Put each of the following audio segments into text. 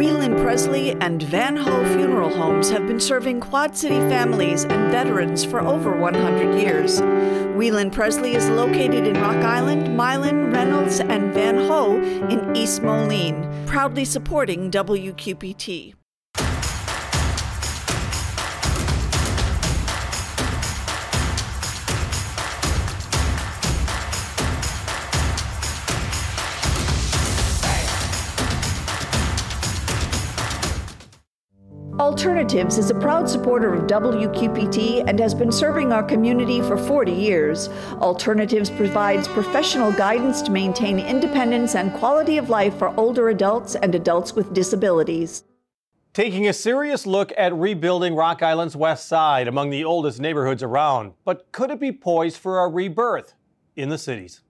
Wheelan Pressly and Van Hoe Funeral Homes have been serving Quad City families and veterans for over 100 years. Wheelan Pressly is located in Rock Island, Milan, Reynolds, and Van Hoe in East Moline, proudly supporting WQPT. Alternatives is a proud supporter of WQPT and has been serving our community for 40 years. Alternatives provides professional guidance to maintain independence and quality of life for older adults and adults with disabilities. Taking a serious look at rebuilding Rock Island's west side among the oldest neighborhoods around. But could it be poised for a rebirth in the cities?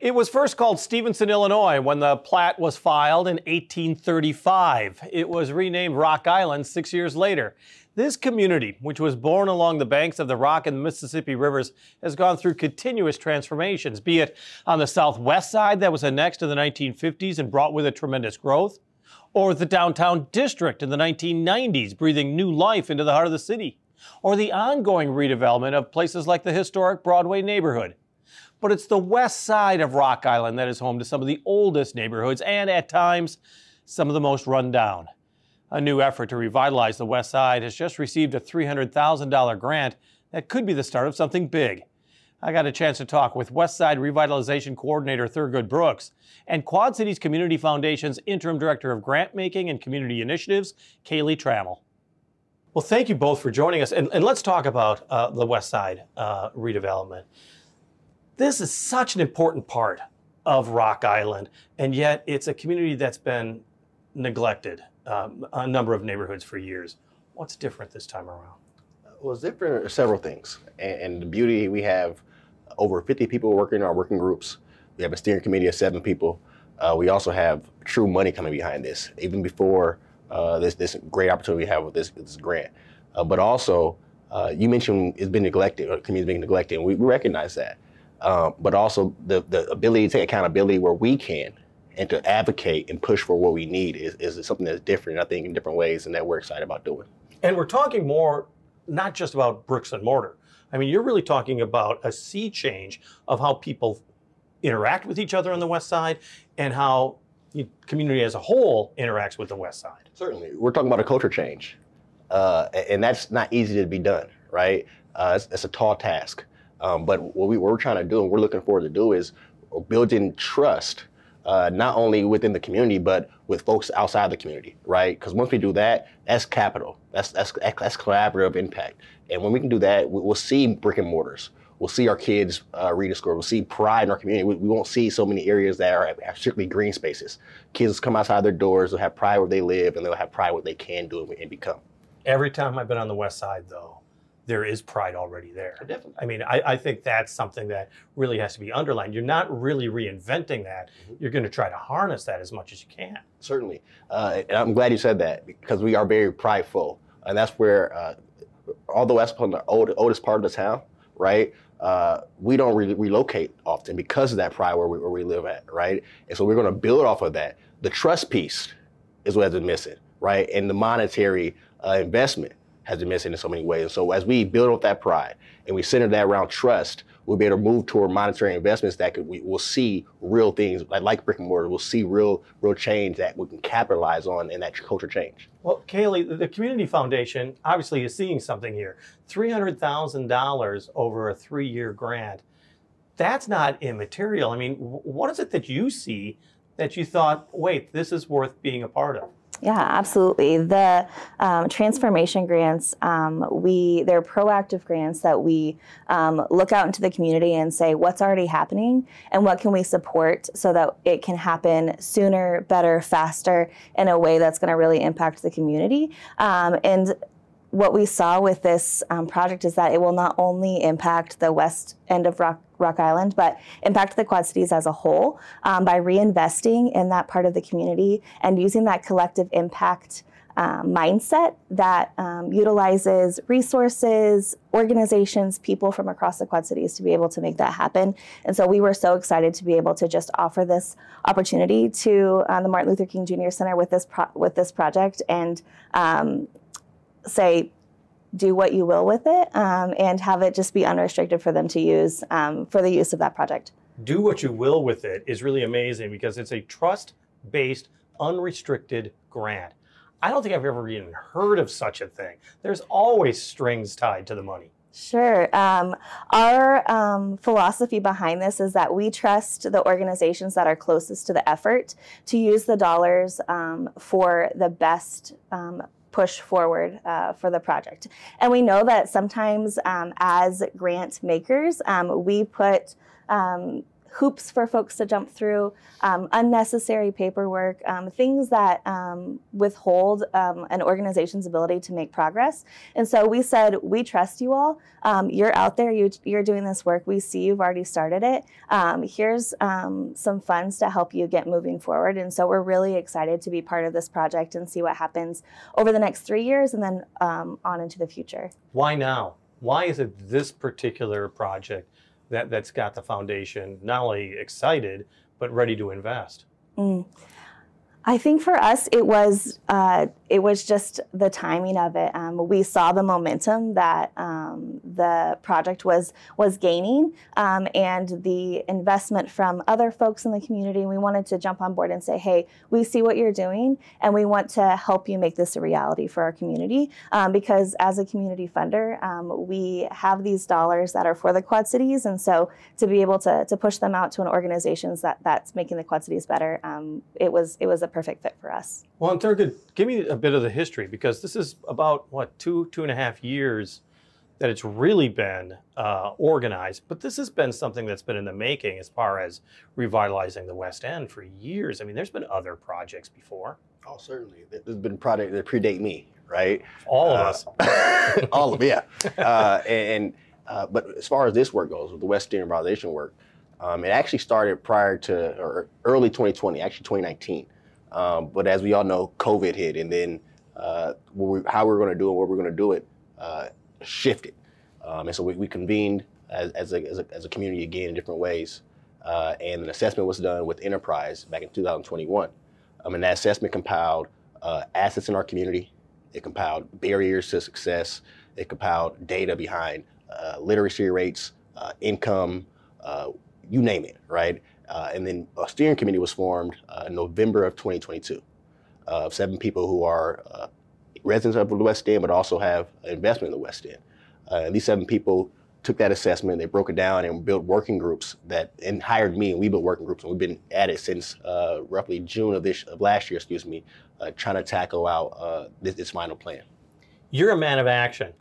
It was first called Stephenson, Illinois, when the plat was filed in 1835. It was renamed Rock Island six years later. This community, which was born along the banks of the Rock and Mississippi rivers, has gone through continuous transformations, be it on the southwest side that was annexed in the 1950s and brought with it tremendous growth, or the downtown district in the 1990s, breathing new life into the heart of the city, or the ongoing redevelopment of places like the historic Broadway neighborhood but it's the west side of Rock Island that is home to some of the oldest neighborhoods and, at times, some of the most rundown. A new effort to revitalize the west side has just received a $300,000 grant that could be the start of something big. I got a chance to talk with West Side Revitalization Coordinator Thurgood Brooks and Quad Cities Community Foundation's Interim Director of Grant Making and Community Initiatives, Kaylee Trammell. Well, thank you both for joining us. And, and let's talk about uh, the West Side uh, redevelopment. This is such an important part of Rock Island, and yet it's a community that's been neglected, um, a number of neighborhoods for years. What's different this time around? Well, it's different several things. And, and, the beauty, we have over 50 people working in our working groups. We have a steering committee of seven people. Uh, we also have true money coming behind this, even before uh, this, this great opportunity we have with this, this grant. Uh, but also, uh, you mentioned it's been neglected, or community's being neglected, and we, we recognize that um, but also the, the ability to take accountability where we can and to advocate and push for what we need is, is something that's different, I think, in different ways, and that we're excited about doing. And we're talking more not just about bricks and mortar. I mean, you're really talking about a sea change of how people interact with each other on the West Side and how the community as a whole interacts with the West Side. Certainly. We're talking about a culture change, uh, and that's not easy to be done, right? Uh, it's, it's a tall task. Um, but what, we, we're trying to do and we're looking forward to do is building trust, uh, not only within the community, but with folks outside the community, right? Because once we do that, that's capital. That's, that's, that's collaborative impact. And when we can do that, we'll see brick and mortars. We'll see our kids uh, read a score. We'll see pride in our community. We, we, won't see so many areas that are strictly green spaces. Kids come outside their doors, they'll have pride where they live, and they'll have pride what they can do and become. Every time I've been on the west side, though, there is pride already there. Definitely. I mean, I, I, think that's something that really has to be underlined. You're not really reinventing that. Mm-hmm. You're going to try to harness that as much as you can. Certainly. Uh, and I'm glad you said that because we are very prideful. And that's where, uh, although that's the old, oldest part of the town, right? Uh, we don't re- relocate often because of that pride where we, where we live at, right? And so we're going to build off of that. The trust piece is what has been missing, right? And the monetary uh, investment has been missing in so many ways. And so as we build up that pride and we center that around trust, we'll be able to move toward monetary investments that could, we will see real things like, like brick and mortar. We'll see real real change that we can capitalize on in that culture change. Well, Kaylee, the Community Foundation obviously is seeing something here. Three hundred thousand dollars over a three-year grant. That's not immaterial. I mean, what is it that you see that you thought, wait, this is worth being a part of? Yeah, absolutely. The um, transformation grants, um, we they're proactive grants that we um, look out into the community and say what's already happening and what can we support so that it can happen sooner, better, faster in a way that's going to really impact the community. Um, and what we saw with this um, project is that it will not only impact the west end of Rock, Rock Island, but impact the Quad Cities as a whole um, by reinvesting in that part of the community and using that collective impact um, mindset that um, utilizes resources, organizations, people from across the Quad Cities to be able to make that happen. And so we were so excited to be able to just offer this opportunity to uh, the Martin Luther King Jr. Center with this pro- with this project and um, say do what you will with it um, and have it just be unrestricted for them to use um, for the use of that project. Do what you will with it is really amazing because it's a trust based, unrestricted grant. I don't think I've ever even heard of such a thing. There's always strings tied to the money. Sure. Um, our um, philosophy behind this is that we trust the organizations that are closest to the effort to use the dollars um, for the best um, push forward uh, for the project. And we know that sometimes um, as grant makers, um, we put um, hoops for folks to jump through, um, unnecessary paperwork, um, things that um, withhold um, an organization's ability to make progress. And so we said, we trust you all. Um, you're out there, you, are doing this work. We see you've already started it. Um, here's some funds to help you get moving forward. And so we're really excited to be part of this project and see what happens over the next three years and then on into the future. Why now? Why is it this particular project? That, that's got the foundation not only excited, but ready to invest? Mm. I think for us, it was uh, it was just the timing of it. Um, we saw the momentum that um, the project was was gaining, um, and the investment from other folks in the community. We wanted to jump on board and say, "Hey, we see what you're doing, and we want to help you make this a reality for our community." Um, because as a community funder, um, we have these dollars that are for the Quad Cities, and so to be able to to push them out to an organization that that's making the Quad Cities better, um, it was it was a perfect fit for us. Well, and Thurgood, give me a bit of the history because this is about what two two and a half years that it's really been uh, organized. But this has been something that's been in the making as far as revitalizing the West End for years. I mean, there's been other projects before. Oh, certainly. There's been projects that predate me, right? All of uh, us. all of yeah. Uh, and uh, but as far as this work goes, with the West End revitalization work, um, it actually started prior to or early 2020, actually 2019. Um, but as we all know, COVID hit, and then uh, we, how we are going to do it, what we are going to do it, uh, shifted. Um, and so we, we convened as, as, a, as, a, as, a, community again in different ways. Uh, and an assessment was done with Enterprise back in 2021. Um, and that assessment compiled uh, assets in our community. It compiled barriers to success. It compiled data behind uh, literacy rates, uh, income, you name it, right? Uh, and then a steering committee was formed uh, in November of 2022 uh, of seven people who are uh, residents of the West End, but also have investment in the West End. Uh, and these seven people took that assessment, they broke it down, and built working groups that and hired me, and we built working groups, and we've been at it since uh, roughly June of this of last year, excuse me, trying to tackle out this, this final plan. You're a man of action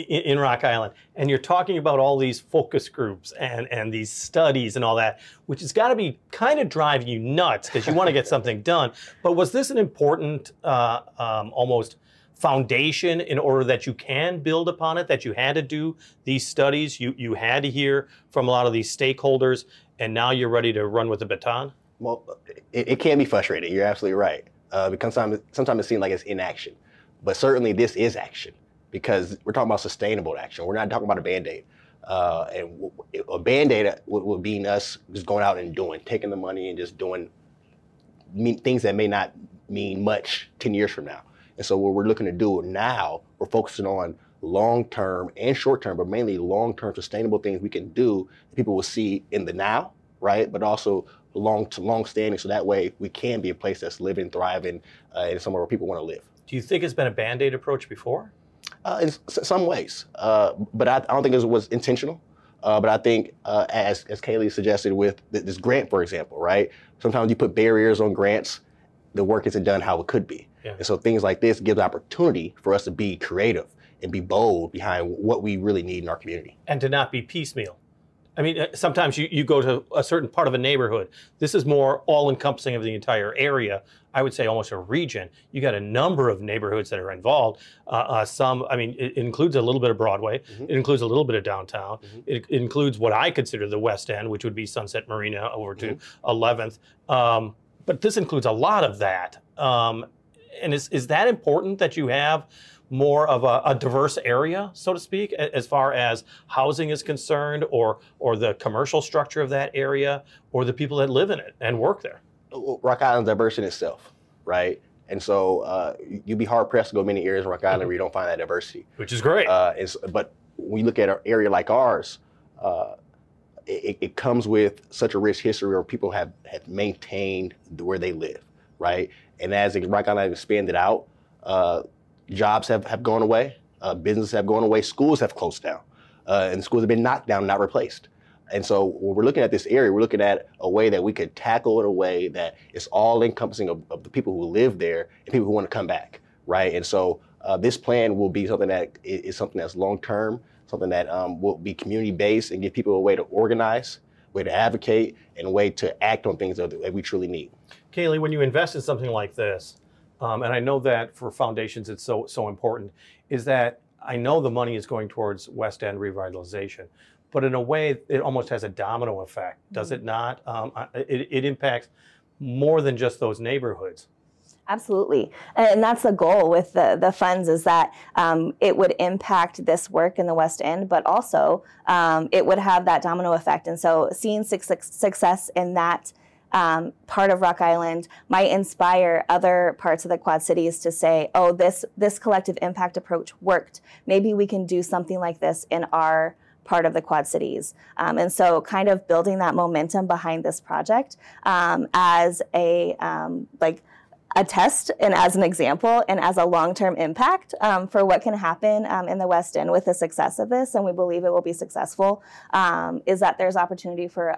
in, Rock Island, and you're talking about all these focus groups and, and these studies and all that, which has got to be kind of driving you nuts because you want to get something done. But was this an important, uh, um, almost foundation in order that you can build upon it, that you had to do these studies, you, you had to hear from a lot of these stakeholders, and now you're ready to run with the baton? Well, it, it can be frustrating. You're absolutely right. Uh, because sometimes, sometimes it seems like it's inaction. But certainly this is action because we're talking about sustainable action. We're not talking about a band aid. Uh, and a band aid would, would be us just going out and doing, taking the money and just doing things that may not mean much 10 years from now. And so, what we're looking to do now, we're focusing on long term and short term, but mainly long term sustainable things we can do that people will see in the now, right? But also long to long standing, so that way we can be a place that's living, thriving, uh, and somewhere where people want to live. Do you think it's been a band aid approach before? Uh, in some ways, uh, but I, I, don't think it was intentional. Uh, but I think, uh, as as Kaylee suggested with this grant, for example, right? Sometimes you put barriers on grants, the work isn't done how it could be. Yeah. And so things like this give opportunity for us to be creative and be bold behind what we really need in our community. And to not be piecemeal. I mean, uh, sometimes you, you go to a certain part of a neighborhood. This is more all encompassing of the entire area. I would say almost a region. You got a number of neighborhoods that are involved. Uh, uh, some, I mean, it, includes a little bit of Broadway. Mm-hmm. It includes a little bit of downtown. Mm-hmm. It, it, includes what I consider the West End, which would be Sunset Marina over to mm-hmm. 11th. Um, but this includes a lot of that. Um, and is, is that important that you have? More of a, a, diverse area, so to speak, as far as housing is concerned, or or the commercial structure of that area, or the people that live in it and work there. Rock Island's diverse in itself, right? And so uh, you'd be hard pressed to go many areas in Rock Island mm-hmm. where you don't find that diversity, which is great. Uh, but when you look at an area like ours, uh, it, it, comes with such a rich history where people have, have maintained where they live, right? And as Rock Island expanded out, uh, jobs have, have gone away, uh, businesses have gone away, schools have closed down, uh, and schools have been knocked down, not replaced. And so when we're looking at this area, we're looking at a way that we could tackle it a way that is all encompassing of, of the people who live there and people who want to come back, right? And so uh, this plan will be something that is something that's long term, something that um, will be community based and give people a way to organize, way to advocate, and a way to act on things that we truly need. Kaylee, when you invest in something like this, um, and I know that for foundations it's so so important, is that I know the money is going towards West End revitalization, but in a way it almost has a domino effect, does mm-hmm. it not? Um, it, it impacts more than just those neighborhoods. Absolutely, and that's the goal with the the funds is that um, it would impact this work in the West End, but also um, it would have that domino effect. And so, seeing success in that um, part of Rock Island might inspire other parts of the Quad Cities to say, "Oh, this this collective impact approach worked. Maybe we can do something like this in our." part of the Quad Cities. Um, and so, kind of building that momentum behind this project um, as a um, like a test and as an example and as a long-term impact um, for what can happen um, in the West End with the success of this, and we believe it will be successful, um, is that there's opportunity for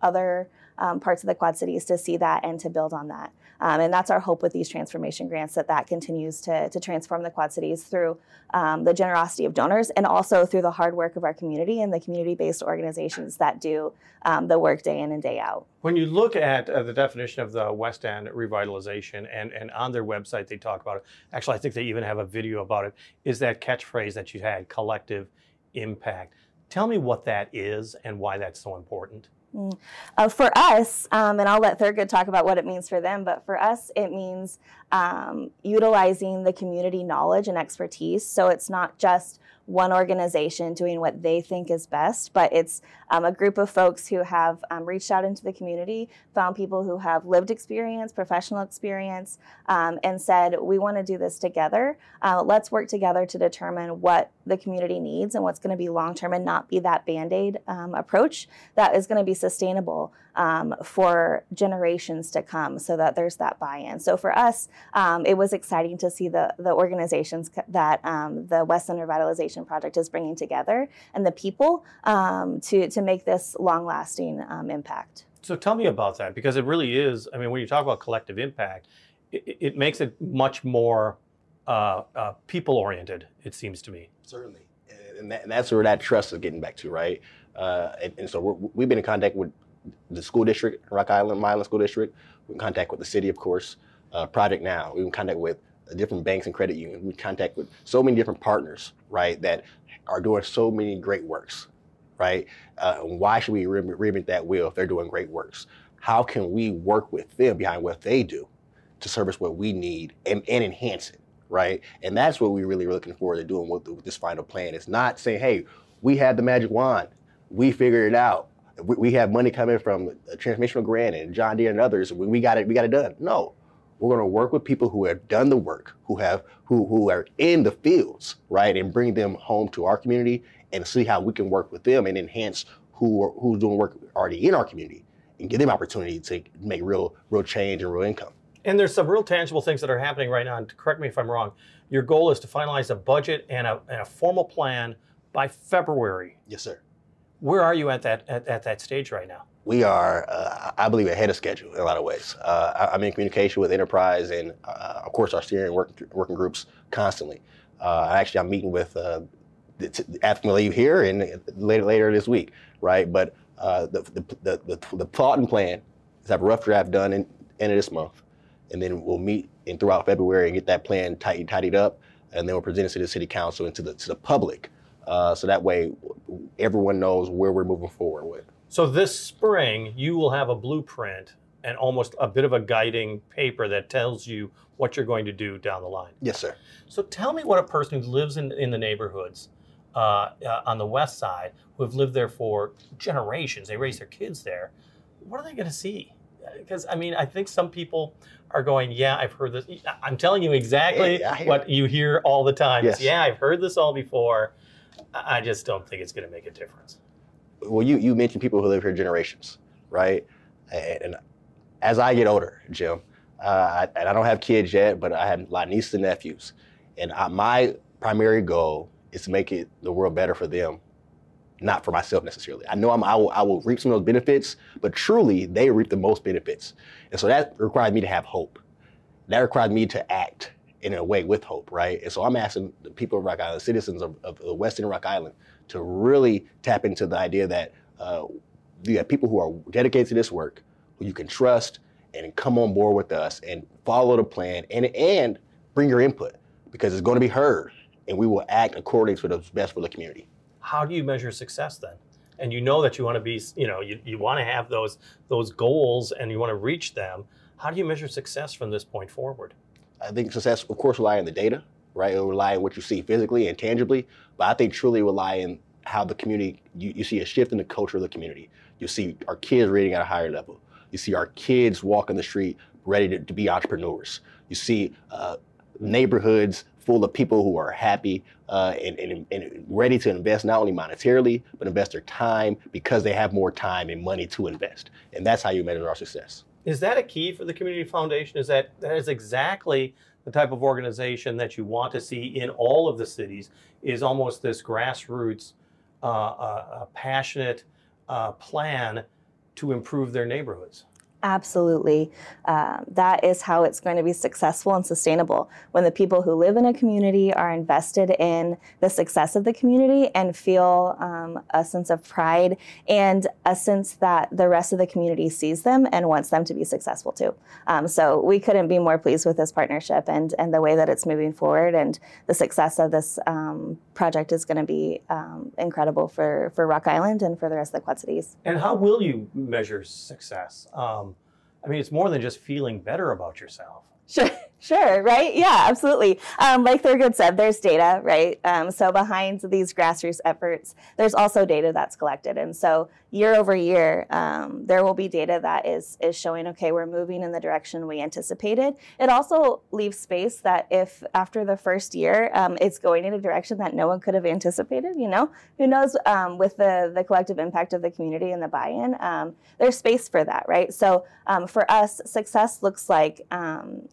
other um, parts of the Quad Cities to see that and to build on that. Um, and that's our hope with these transformation grants that that continues to, to transform the Quad Cities through um, the generosity of donors and also through the hard work of our community and the community-based organizations that do um, the work day in and day out. When you look at uh, the definition of the West End revitalization and, and on their website they talk about it, actually I think they even have a video about it, is that catchphrase that you had, collective impact. Tell me what that is and why that's so important. Mm. Uh, for us, um, and I'll let Thurgood talk about what it means for them, but for us, it means um, utilizing the community knowledge and expertise. So it's not just one organization doing what they think is best, but it's um, a group of folks who have um, reached out into the community, found people who have lived experience, professional experience, um, and said, We want to do this together. Uh, let's work together to determine what the community needs and what's going to be long term and not be that band aid um, approach that is going to be sustainable um, for generations to come so that there's that buy in. So for us, um, it was exciting to see the, the organizations that the West End Revitalization Project is bringing together and the people to to make this long lasting um, impact. So tell me about that because it really is. I mean, when you talk about collective impact, it, it makes it much more uh, uh, people oriented. It seems to me. Certainly, and, that, and, that's where that trust is getting back to, right? Uh, and, and, so we have been in contact with the school district, Rock Island, Milan School District. We're in contact with the city, of course. Uh, Project Now. We're in contact with different banks and credit unions. We contact with so many different partners, right, that are doing so many great works right? Uh, why should we reinvent that wheel if they're doing great works? How can we work with them behind what they do to service what we need and, and enhance it, right? And that's what we really are looking forward to doing with, with this final plan. It's not saying, hey, we have the magic wand, we figured it out. We, we have money coming from a transformational grant and John Deere and others. We, we got it. We got it done. No, we're going to work with people who have done the work, who have who who are in the fields, right, and bring them home to our community and see how we can work with them and enhance who are, who's doing work already in our community and give them opportunity to make real real change and real income. And there's some real tangible things that are happening right now. And correct me if I'm wrong. Your goal is to finalize a budget and a, and a formal plan by February. Yes, sir. Where are you at that at, at that stage right now? We are, uh, I believe, ahead of schedule in a lot of ways. Uh, I'm in communication with enterprise and, uh, of course, our steering work, working groups constantly. Uh, actually, I'm meeting with after we leave here and later later this week, right? But uh, the, the, the, the, the thought and plan is have a rough draft done in end of this month, and then we'll meet in throughout February and get that plan tight, tidied up, and then we'll present it to the city council and to the to the public, uh, so that way everyone knows where we're moving forward with. So this spring, you will have a blueprint and almost a bit of a guiding paper that tells you what you're going to do down the line. Yes, sir. So tell me what a person who lives in, in the neighborhoods uh, uh, on the west side, who have lived there for generations, they raise their kids there, what are they going to see? Because I mean, I think some people are going, "Yeah, I've heard this." I'm telling you exactly Yeah, I hear what you hear all the time. Yes. Yeah, I've heard this all before. I just don't think it's going to make a difference. well, you you mentioned people who live here generations, right? And, and as I get older, Jim, uh, I, and I don't have kids yet, but I have a lot of nieces and nephews, and I, my primary goal is to make it the world better for them, not for myself necessarily. I know I'm, I will I will reap some of those benefits, but truly they reap the most benefits, and so that requires me to have hope. That requires me to act in a way with hope, right? And so I'm asking the people of Rock Island, citizens of, of the Western Rock Island, to really tap into the idea that uh, you have people who are dedicated to this work, who you can trust, and come on board with us and follow the plan and and bring your input because it's going to be heard, and we will act according to what's best for the community. How do you measure success then? And you know that you want to be, you know, you, you want to have those those goals and you want to reach them. How do you measure success from this point forward? I think success, of course, rely on the data, right? It'll rely on what you see physically and tangibly, but I think truly rely on how the community, you, you see a shift in the culture of the community. You see our kids reading at a higher level. You see our kids walking the street ready to, to be entrepreneurs. You see uh, neighborhoods full of people who are happy uh, and, and, and ready to invest not only monetarily, but invest their time because they have more time and money to invest. And that's how you measure our success. Is that a key for the community foundation? Is that that is exactly the type of organization that you want to see in all of the cities? Is almost this grassroots, uh, uh, passionate uh, plan to improve their neighborhoods. Absolutely. Um, that is how it's going to be successful and sustainable. When the people who live in a community are invested in the success of the community and feel um, a sense of pride and a sense that the rest of the community sees them and wants them to be successful too. Um, so we couldn't be more pleased with this partnership and, and the way that it's moving forward. And the success of this um, project is going to be um, incredible for, for Rock Island and for the rest of the Quad Cities. And how will you measure success? Um, I mean, it's more than just feeling better about yourself. Sure, sure, right? Yeah, absolutely. Um, like Thurgood said, there's data, right? Um, so behind these grassroots efforts, there's also data that's collected, and so year over year, um, there will be data that is is showing, okay, we're moving in the direction we anticipated. It also leaves space that if after the first year, um, it's going in a direction that no one could have anticipated, you know, who knows? Um, with the the collective impact of the community and the buy-in, um, there's space for that, right? So for us, success looks like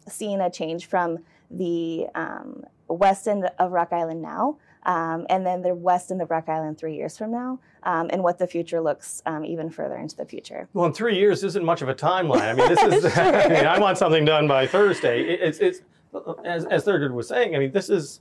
seeing a change from the um, west end of Rock Island now, um, and then the west end of Rock Island three years from now, um, and what the future looks um, even further into the future. Well, in three years isn't much of a timeline. I mean, this is. I, mean, I want something done by Thursday. It, it's, it's as as Thurgood was saying. I mean, this is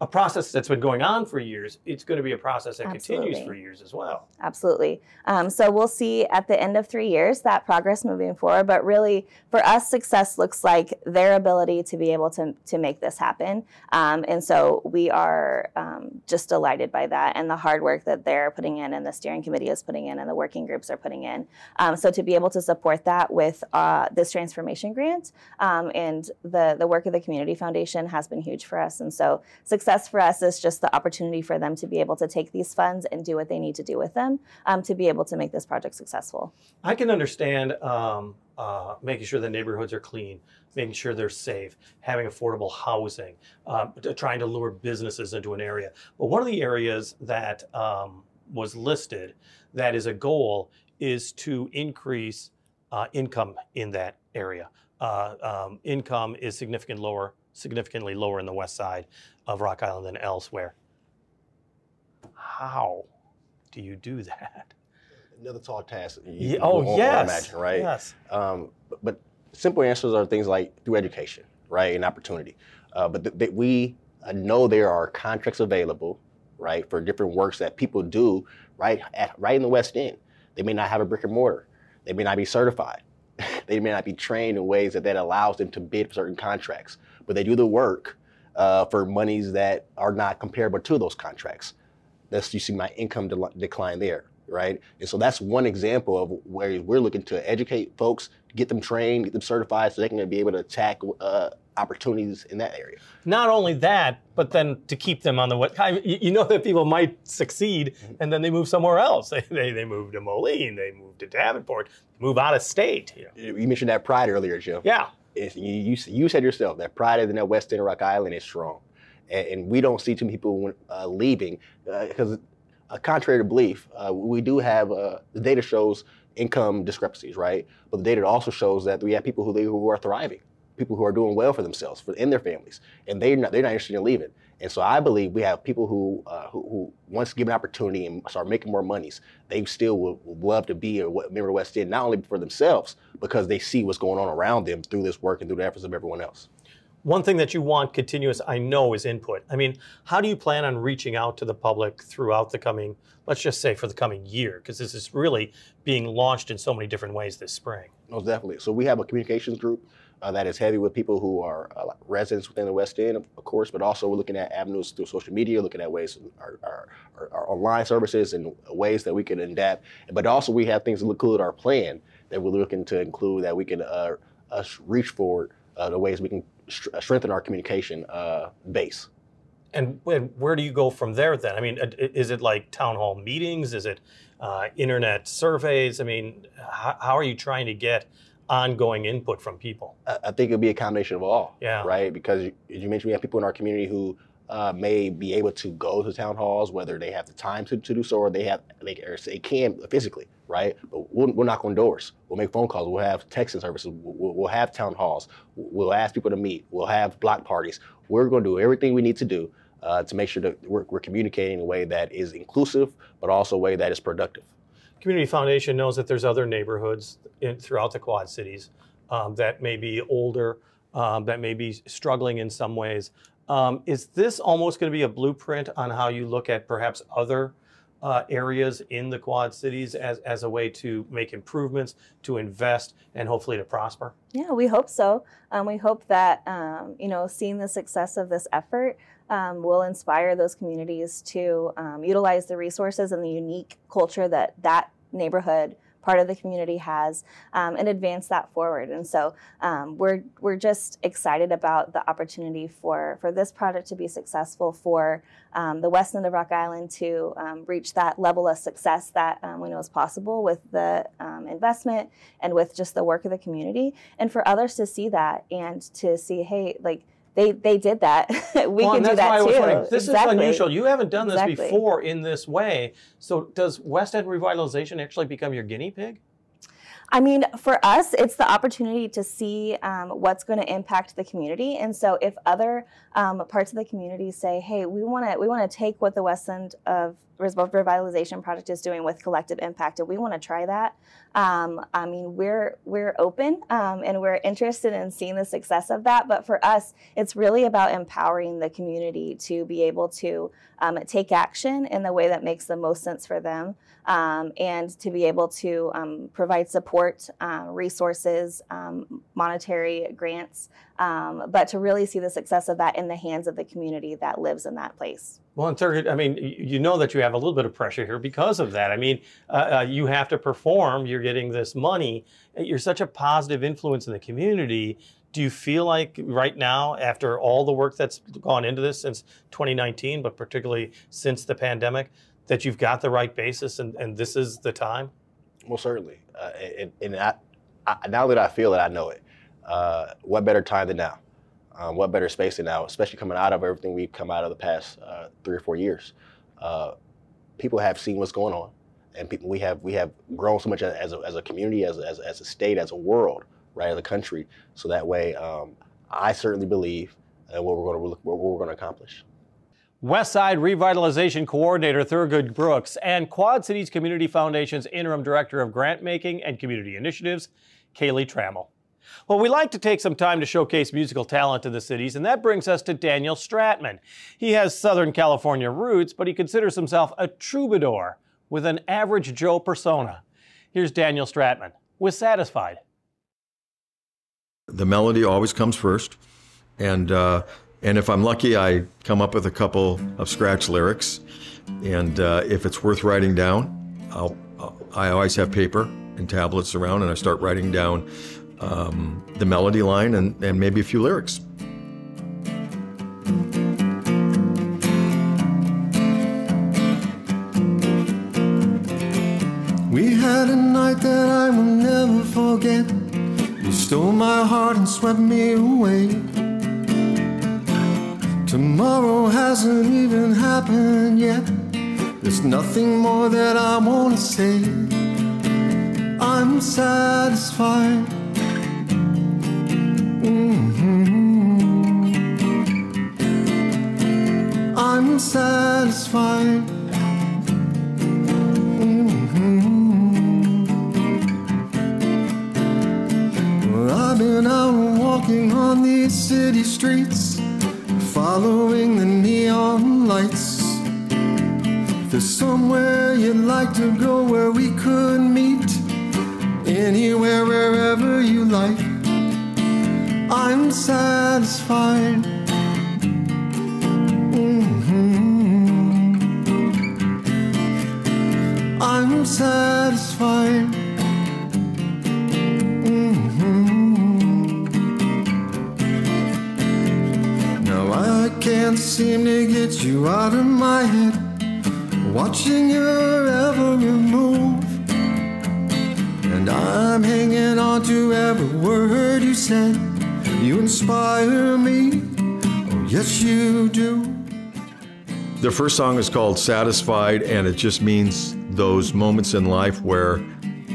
a process that's been going on for years, it's going to be a process that Absolutely. continues for years as well. Absolutely. Um, so we'll see at the end of three years that progress moving forward. But really, for us, success looks like their ability to be able to, to make this happen. Um, and so we are um, just delighted by that and the hard work that they're putting in, and the steering committee is putting in, and the working groups are putting in. Um, so to be able to support that with uh, this transformation grant um, and the, the work of the Community Foundation has been huge for us. And so success success for us is just the opportunity for them to be able to take these funds and do what they need to do with them um, to be able to make this project successful. I can understand um, uh, making sure the neighborhoods are clean, making sure they're safe, having affordable housing, um, trying to lure businesses into an area. But one of the areas that um, was listed that is a goal is to increase uh, income in that area. Uh, um, income is significant lower significantly lower in the west side of Rock Island than elsewhere. How do you do that? Another tall task. You, yeah, oh, yes. Imagine, right? Yes. Um, but, but, simple answers are things like through education, right, and opportunity. Uh, but th- th- we uh, know there are contracts available right, for different works that people do right at, right in the West End. They may not have a brick and mortar. They may not be certified. they may not be trained in ways that that allows them to bid for certain contracts, but they do the work uh, for monies that are not comparable to those contracts. That's you see my income de- decline there, right? And so that's one example of where we're looking to educate folks, get them trained, get them certified, so they can be able to attack uh, opportunities in that area. Not only that, but then to keep them on the what kind, you know that people might succeed Mm-hmm. and then they move somewhere else. They, they, they move to Moline, they move to Davenport, move out of state. You know. You mentioned that pride earlier, Jim. Yeah. It's, you, you, you said yourself that pride in that West End Rock Island is strong. And, and we don't see too many people uh, leaving because, uh, contrary to belief, uh, we do have uh, the data shows income discrepancies, right? But the data also shows that we have people who, who are thriving, people who are doing well for themselves, for in their families, and they're not, they're not interested in leaving. And so I believe we have people who, uh, who, who, once given an opportunity and start making more monies, they still would, would love to be a member of West End, not only for themselves, because they see what's going on around them through this work and through the efforts of everyone else. One thing that you want continuous, I know, is input. I mean, how do you plan on reaching out to the public throughout the coming, let's just say for the coming year? Because this is really being launched in so many different ways this spring. Most definitely. So we have a communications group uh, that is heavy with people who are uh, residents within the West End, of, course, but also we're looking at avenues through social media, looking at ways our, our, our, online services and ways that we can adapt. But also we have things that include our plan that we're looking to include that we can uh, us reach forward uh, the ways we can st- strengthen our communication uh, base. And where do you go from there then? I mean, is it like town hall meetings? Is it uh, internet surveys? I mean, how, how are you trying to get ongoing input from people? I think it'll be a combination of all. Yeah. Right? Because you, you mentioned we have people in our community who uh, may be able to go to town halls, whether they have the time to, to do so or they have they, or they can physically, right? But we'll, we'll knock on doors. We'll make phone calls. We'll have texting services. We'll, we'll have town halls. We'll ask people to meet. We'll have block parties. We're going to do everything we need to do uh, to make sure that we're, we're communicating in a way that is inclusive, but also a way that is productive. Community Foundation knows that there's other neighborhoods in, throughout the Quad Cities um, that may be older, um, that may be struggling in some ways. Um, is this almost going to be a blueprint on how you look at perhaps other uh, areas in the Quad Cities as, as a way to make improvements, to invest, and hopefully to prosper? Yeah, we hope so. Um, we hope that um, you know, seeing the success of this effort um, will inspire those communities to um, utilize the resources and the unique culture that that neighborhood part of the community has um, and advance that forward. And so um, we're we're just excited about the opportunity for for this project to be successful for um, the west end of Rock Island to um, reach that level of success that um, we know is possible with the um, investment and with just the work of the community, and for others to see that and to see, hey, like they they did that. we well, can do that too. This exactly. is unusual. You haven't done this exactly. before in this way. So does West End revitalization actually become your guinea pig? I mean, for us, it's the opportunity to see um, what's going to impact the community. And so, if other um, parts of the community say, "Hey, we want to we want to take what the West End of Revitalization Project is doing with collective impact, and we want to try that," um, I mean, we're we're open um, and we're interested in seeing the success of that. But for us, it's really about empowering the community to be able to um, take action in the way that makes the most sense for them, um, and to be able to provide support, uh, resources, monetary grants, um, but to really see the success of that in the hands of the community that lives in that place. Well, and Thurgood, I mean, you know that you have a little bit of pressure here because of that. I mean, uh, uh, you have to perform. You're getting this money. You're such a positive influence in the community. Do you feel like right now, after all the work that's gone into this since 2019, but particularly since the pandemic, that you've got the right basis and, and this is the time? Well, certainly. Uh, and, and I, I, now that I feel it, I know it. Uh, what better time than now? Um, what better space than now, especially coming out of everything we've come out of the past uh, three or four years. Uh, people have seen what's going on, and people, we have we have grown so much as a, as a community, as, as, as a state, as a world, right, as a country. So that way, um, I certainly believe in what we're going to what we're going to accomplish. Westside Revitalization Coordinator Thurgood Brooks and Quad Cities Community Foundation's Interim Director of Grant Making and Community Initiatives, Kaylee Trammell. Well, we like to take some time to showcase musical talent in the cities, and that brings us to Daniel Stratman. He has Southern California roots, but he considers himself a troubadour with an average Joe persona. Here's Daniel Stratman with Satisfied. The melody always comes first, and uh, and if I'm lucky, I come up with a couple of scratch lyrics, and uh, if it's worth writing down, I'll, I always have paper and tablets around, and I start writing down um, the melody line and, and maybe a few lyrics. We had a night that I will never forget. You stole my heart and swept me away. Tomorrow hasn't even happened yet. There's nothing more that I want to say. I'm satisfied. Satisfied. Mm-hmm. I've been out walking on these city streets, following the neon lights. If there's somewhere you'd like to go where we could meet, anywhere, wherever you like. I'm satisfied. I'm satisfied. Mm-hmm. Now I can't seem to get you out of my head, watching your every move. And I'm hanging on to every word you said. You inspire me. Oh, yes, you do. The first song is called Satisfied, and it just means those moments in life where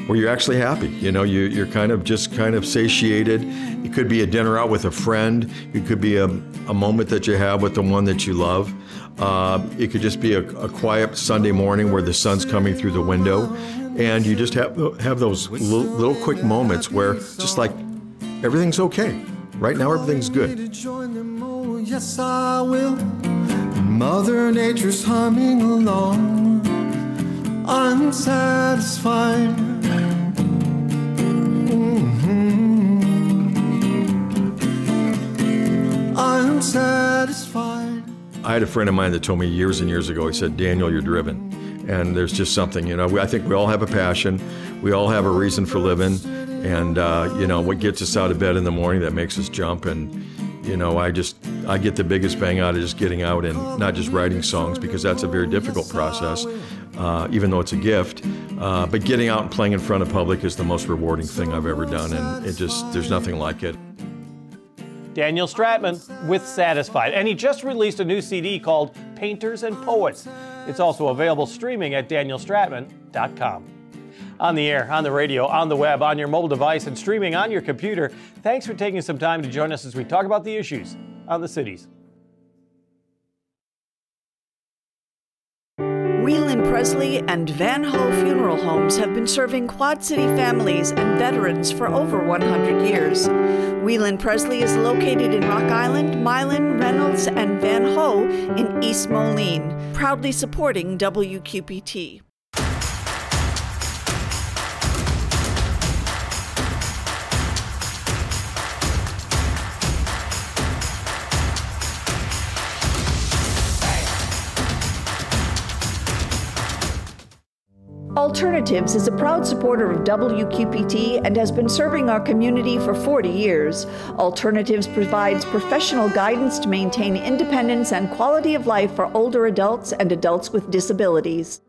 where you're actually happy. You know, you, you're kind of just kind of satiated. It could be a dinner out with a friend. It could be a, a moment that you have with the one that you love. Uh, it could just be a, a quiet Sunday morning where the sun's coming through the window, and you just have have those little, little quick moments where just like everything's okay. Right now, everything's good. Yes, I will. Mother Nature's humming along. I'm satisfied. Mm-hmm. I had a friend of mine that told me years and years ago, he said, Daniel, you're driven. And there's just something, you know, I think we all have a passion. We all have a reason for living. And, uh, you know, what gets us out of bed in the morning that makes us jump. And, you know, I just, I get the biggest bang out of just getting out and not just writing songs because that's a very difficult process, uh, even though it's a gift. Uh, but getting out and playing in front of public is the most rewarding thing I've ever done. And it just, there's nothing like it. Daniel Stratman with Satisfied. And he just released a new CD called Painters and Poets. It's also available streaming at danielstratman.com. On the air, on the radio, on the web, on your mobile device, and streaming on your computer, thanks for taking some time to join us as we talk about the issues on the cities. Wheelan Pressly and Van Hoe Funeral Homes have been serving Quad City families and veterans for over 100 years. Wheelan Pressly is located in Rock Island, Milan, Reynolds, and Van Hoe in East Moline, proudly supporting WQPT. Alternatives is a proud supporter of WQPT and has been serving our community for 40 years. Alternatives provides professional guidance to maintain independence and quality of life for older adults and adults with disabilities.